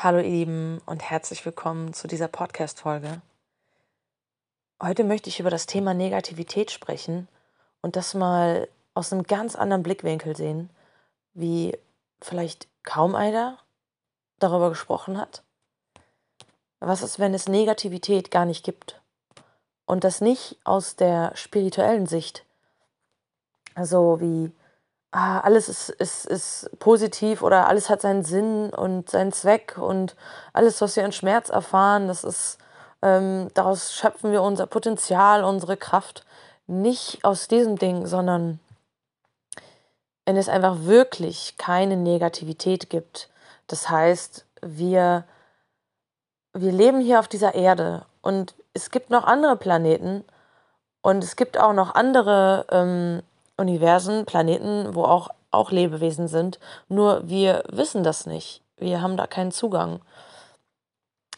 Hallo ihr Lieben und herzlich willkommen zu dieser Podcast-Folge. Heute möchte ich über das Thema Negativität sprechen und das mal aus einem ganz anderen Blickwinkel sehen, wie vielleicht kaum einer darüber gesprochen hat. Was ist, wenn es Negativität gar nicht gibt? Und das nicht aus der spirituellen Sicht, also wie alles ist, ist, ist positiv oder alles hat seinen Sinn und seinen Zweck und alles, was wir an Schmerz erfahren, das ist, ähm, daraus schöpfen wir unser Potenzial, unsere Kraft. Nicht aus diesem Ding, sondern wenn es einfach wirklich keine Negativität gibt. Das heißt, wir, wir leben hier auf dieser Erde und es gibt noch andere Planeten und es gibt auch noch andere ähm, Universen, Planeten, wo auch, auch Lebewesen sind. Nur wir wissen das nicht. Wir haben da keinen Zugang.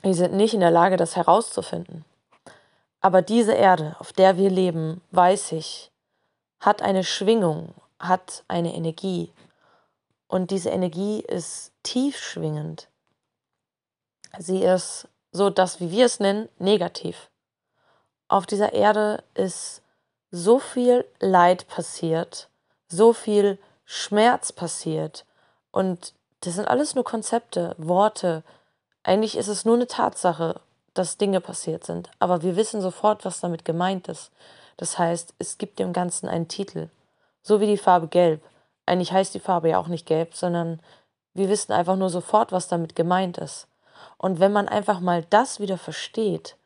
Wir sind nicht in der Lage, das herauszufinden. Aber diese Erde, auf der wir leben, weiß ich, hat eine Schwingung, hat eine Energie. Und diese Energie ist tief schwingend. Sie ist so das, wie wir es nennen, negativ. Auf dieser Erde ist so viel Leid passiert, so viel Schmerz passiert. Und das sind alles nur Konzepte, Worte. Eigentlich ist es nur eine Tatsache, dass Dinge passiert sind. Aber wir wissen sofort, was damit gemeint ist. Das heißt, es gibt dem Ganzen einen Titel. So wie die Farbe Gelb. Eigentlich heißt die Farbe ja auch nicht Gelb, sondern wir wissen einfach nur sofort, was damit gemeint ist. Und wenn man einfach mal das wieder versteht,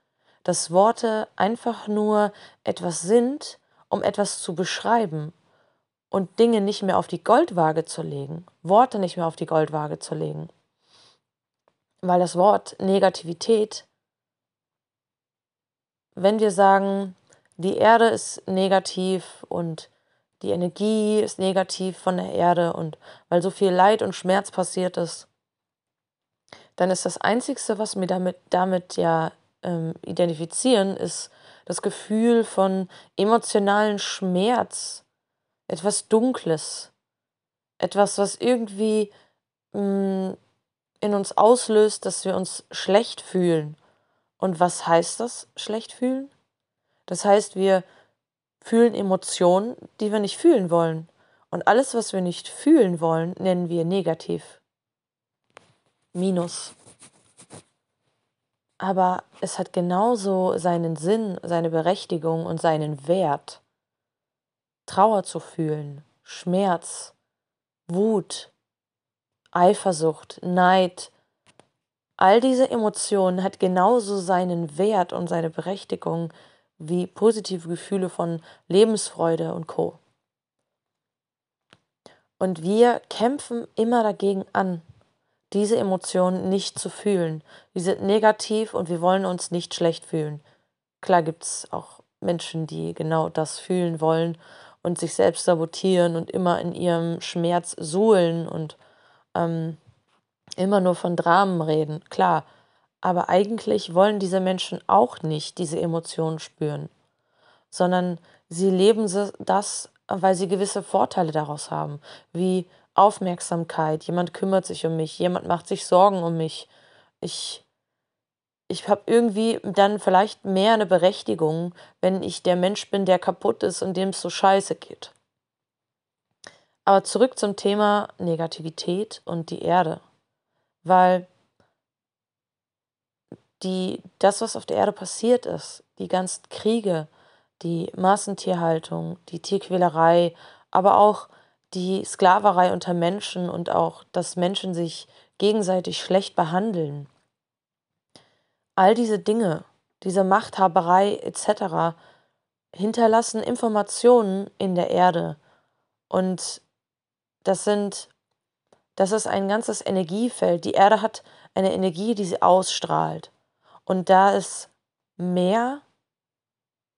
dass Worte einfach nur etwas sind, um etwas zu beschreiben und Dinge nicht mehr auf die Goldwaage zu legen, Worte nicht mehr auf die Goldwaage zu legen. Weil das Wort Negativität, wenn wir sagen, die Erde ist negativ und die Energie ist negativ von der Erde und weil so viel Leid und Schmerz passiert ist, dann ist das Einzige, was wir damit, damit ja ähm, identifizieren, ist das Gefühl von emotionalen Schmerz, etwas Dunkles, etwas, was irgendwie mh, mm, in uns auslöst, dass wir uns schlecht fühlen. Und was heißt das, schlecht fühlen? Das heißt, wir fühlen Emotionen, die wir nicht fühlen wollen. Und alles, was wir nicht fühlen wollen, nennen wir negativ. Minus aber es hat genauso seinen Sinn, seine Berechtigung und seinen Wert. Trauer zu fühlen, Schmerz, Wut, Eifersucht, Neid, all diese Emotionen hat genauso seinen Wert und seine Berechtigung wie positive Gefühle von Lebensfreude und Co. Und wir kämpfen immer dagegen an, diese Emotionen nicht zu fühlen. Die sind negativ und wir wollen uns nicht schlecht fühlen. Klar gibt es auch Menschen, die genau das fühlen wollen und sich selbst sabotieren und immer in ihrem Schmerz suhlen und ähm, immer nur von Dramen reden. Klar, aber eigentlich wollen diese Menschen auch nicht diese Emotionen spüren, sondern sie leben das, weil sie gewisse Vorteile daraus haben, wie Aufmerksamkeit, jemand kümmert sich um mich, jemand macht sich Sorgen um mich. Ich, ich habe irgendwie dann vielleicht mehr eine Berechtigung, wenn ich der Mensch bin, der kaputt ist und dem es so scheiße geht. Aber zurück zum Thema Negativität und die Erde. Weil die, das, was auf der Erde passiert ist, die ganzen Kriege, die Massentierhaltung, die Tierquälerei, aber auch die Sklaverei unter Menschen und auch, dass Menschen sich gegenseitig schlecht behandeln. All diese Dinge, diese Machthaberei etc. hinterlassen Informationen in der Erde. Und das sind, das ist ein ganzes Energiefeld. Die Erde hat eine Energie, die sie ausstrahlt. Und da ist mehr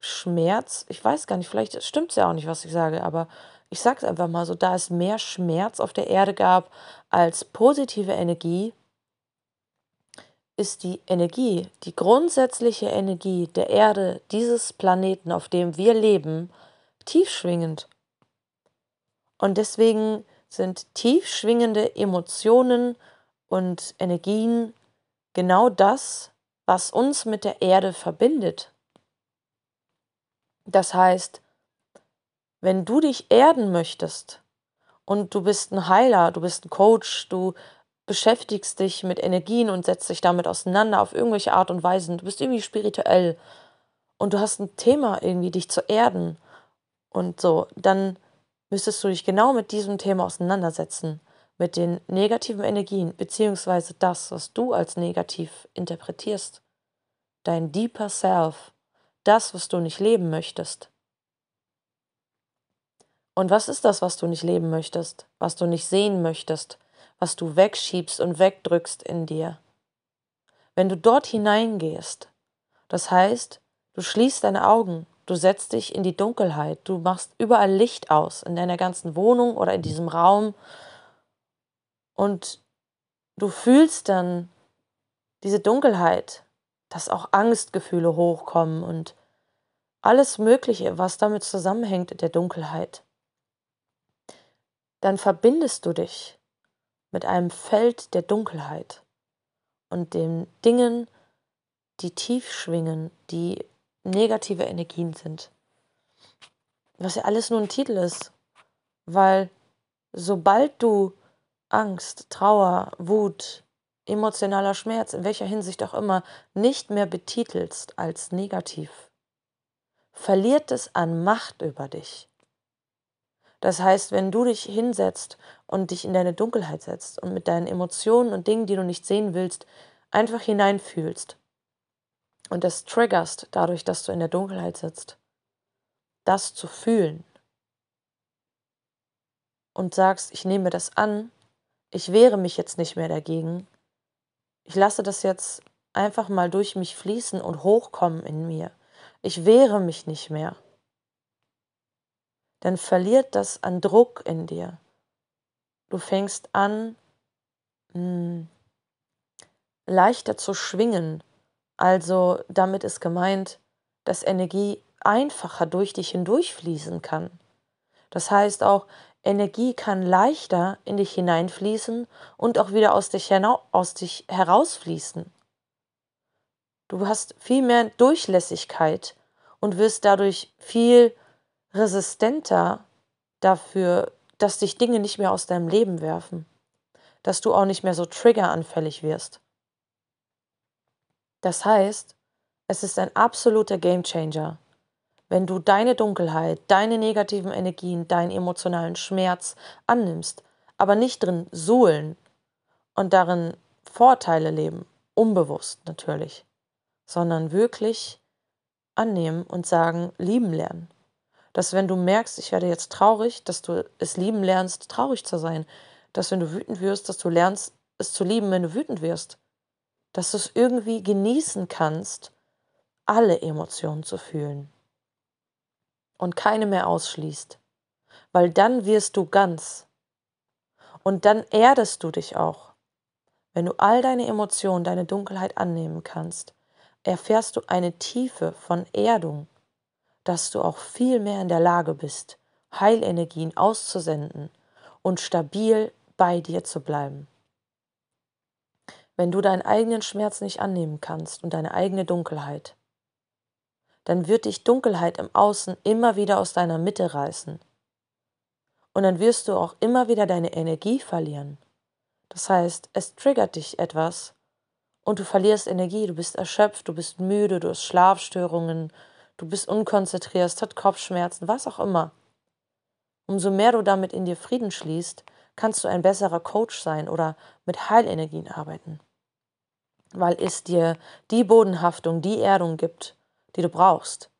Schmerz, ich weiß gar nicht, vielleicht stimmt es ja auch nicht, was ich sage, aber ich sage es einfach mal so, da es mehr Schmerz auf der Erde gab als positive Energie, ist die Energie, die grundsätzliche Energie der Erde, dieses Planeten, auf dem wir leben, tiefschwingend. Und deswegen sind tiefschwingende Emotionen und Energien genau das, was uns mit der Erde verbindet. Das heißt, wenn du dich erden möchtest und du bist ein Heiler, du bist ein Coach, du beschäftigst dich mit Energien und setzt dich damit auseinander auf irgendwelche Art und Weise, du bist irgendwie spirituell und du hast ein Thema irgendwie, dich zu erden und so, dann müsstest du dich genau mit diesem Thema auseinandersetzen, mit den negativen Energien, beziehungsweise das, was du als negativ interpretierst, dein deeper Self, das, was du nicht leben möchtest. Und was ist das, was du nicht leben möchtest, was du nicht sehen möchtest, was du wegschiebst und wegdrückst in dir? Wenn du dort hineingehst, das heißt, du schließt deine Augen, du setzt dich in die Dunkelheit, du machst überall Licht aus, in deiner ganzen Wohnung oder in diesem Raum und du fühlst dann diese Dunkelheit, dass auch Angstgefühle hochkommen und alles Mögliche, was damit zusammenhängt der Dunkelheit. Dann verbindest du dich mit einem Feld der Dunkelheit und den Dingen, die tief schwingen, die negative Energien sind. Was ja alles nur ein Titel ist, weil sobald du Angst, Trauer, Wut, emotionaler Schmerz, in welcher Hinsicht auch immer, nicht mehr betitelst als negativ, verliert es an Macht über dich. Das heißt, wenn du dich hinsetzt und dich in deine Dunkelheit setzt und mit deinen Emotionen und Dingen, die du nicht sehen willst, einfach hineinfühlst und das triggerst dadurch, dass du in der Dunkelheit sitzt, das zu fühlen und sagst, ich nehme das an, ich wehre mich jetzt nicht mehr dagegen, ich lasse das jetzt einfach mal durch mich fließen und hochkommen in mir. Ich wehre mich nicht mehr. Dann verliert das an Druck in dir. Du fängst an, mh, hm, leichter zu schwingen. Also damit ist gemeint, dass Energie einfacher durch dich hindurchfließen kann. Das heißt auch, Energie kann leichter in dich hineinfließen und auch wieder aus dich, aus dich herausfließen. Du hast viel mehr Durchlässigkeit und wirst dadurch viel resistenter dafür, dass dich Dinge nicht mehr aus deinem Leben werfen, dass du auch nicht mehr so triggeranfällig wirst. Das heißt, es ist ein absoluter Gamechanger, wenn du deine Dunkelheit, deine negativen Energien, deinen emotionalen Schmerz annimmst, aber nicht drin suhlen und darin Vorteile leben, unbewusst natürlich, sondern wirklich annehmen und sagen, lieben lernen. Dass wenn du merkst, ich werde jetzt traurig, dass du es lieben lernst, traurig zu sein. Dass wenn du wütend wirst, dass du lernst, es zu lieben, wenn du wütend wirst. Dass du es irgendwie genießen kannst, alle Emotionen zu fühlen und keine mehr ausschließt, weil dann wirst du ganz und dann erdest du dich auch. Wenn du all deine Emotionen, deine Dunkelheit annehmen kannst, erfährst du eine Tiefe von Erdung, dass du auch viel mehr in der Lage bist, Heilenergien auszusenden und stabil bei dir zu bleiben. Wenn du deinen eigenen Schmerz nicht annehmen kannst und deine eigene Dunkelheit, dann wird dich Dunkelheit im Außen immer wieder aus deiner Mitte reißen. Und dann wirst du auch immer wieder deine Energie verlieren. Das heißt, es triggert dich etwas und du verlierst Energie, du bist erschöpft, du bist müde, du hast Schlafstörungen, du bist unkonzentriert, hast Kopfschmerzen, was auch immer. Umso mehr du damit in dir Frieden schließt, kannst du ein besserer Coach sein oder mit Heilenergien arbeiten. Weil es dir die Bodenhaftung, die Erdung gibt, die du brauchst.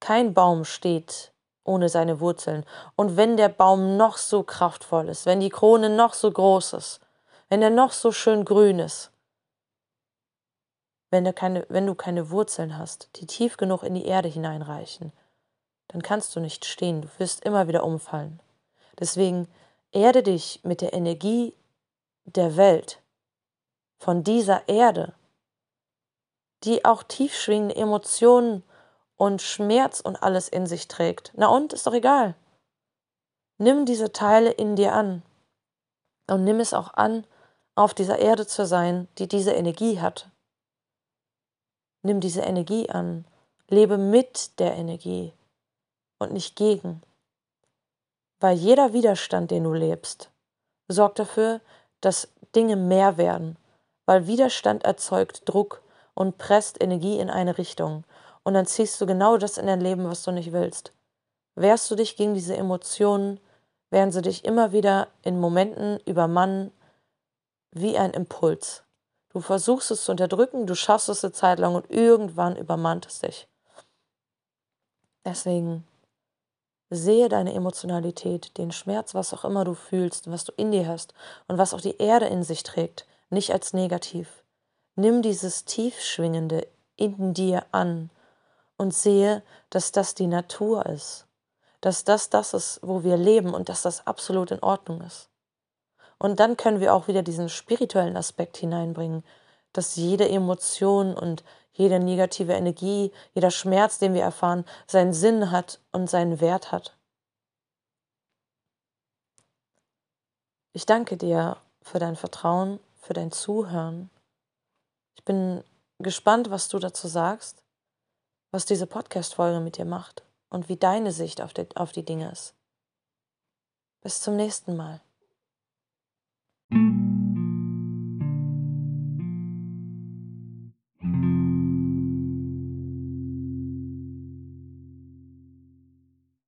Kein Baum steht ohne seine Wurzeln. Und wenn der Baum noch so kraftvoll ist, wenn die Krone noch so groß ist, wenn er noch so schön grün ist, wenn, keine, wenn du keine Wurzeln hast, die tief genug in die Erde hineinreichen, dann kannst du nicht stehen, du wirst immer wieder umfallen. Deswegen erde dich mit der Energie der Welt, von dieser Erde, die auch tief schwingende Emotionen und Schmerz und alles in sich trägt. Na und, ist doch egal. Nimm diese Teile in dir an und nimm es auch an, auf dieser Erde zu sein, die diese Energie hat, Nimm diese Energie an. Lebe mit der Energie und nicht gegen. Weil jeder Widerstand, den du lebst, sorgt dafür, dass Dinge mehr werden. Weil Widerstand erzeugt Druck und presst Energie in eine Richtung. Und dann ziehst du genau das in dein Leben, was du nicht willst. Wehrst du dich gegen diese Emotionen, werden sie dich immer wieder in Momenten übermannen wie ein Impuls. Du versuchst es zu unterdrücken, du schaffst es eine Zeit lang und irgendwann übermannt es dich. Deswegen sehe deine Emotionalität, den Schmerz, was auch immer du fühlst, was du in dir hast und was auch die Erde in sich trägt, nicht als negativ. Nimm dieses Tiefschwingende in dir an und sehe, dass das die Natur ist, dass das das ist, wo wir leben und dass das absolut in Ordnung ist. Und dann können wir auch wieder diesen spirituellen Aspekt hineinbringen, dass jede Emotion und jede negative Energie, jeder Schmerz, den wir erfahren, seinen Sinn hat und seinen Wert hat. Ich danke dir für dein Vertrauen, für dein Zuhören. Ich bin gespannt, was du dazu sagst, was diese Podcast-Folge mit dir macht und wie deine Sicht auf die, auf die Dinge ist. Bis zum nächsten Mal.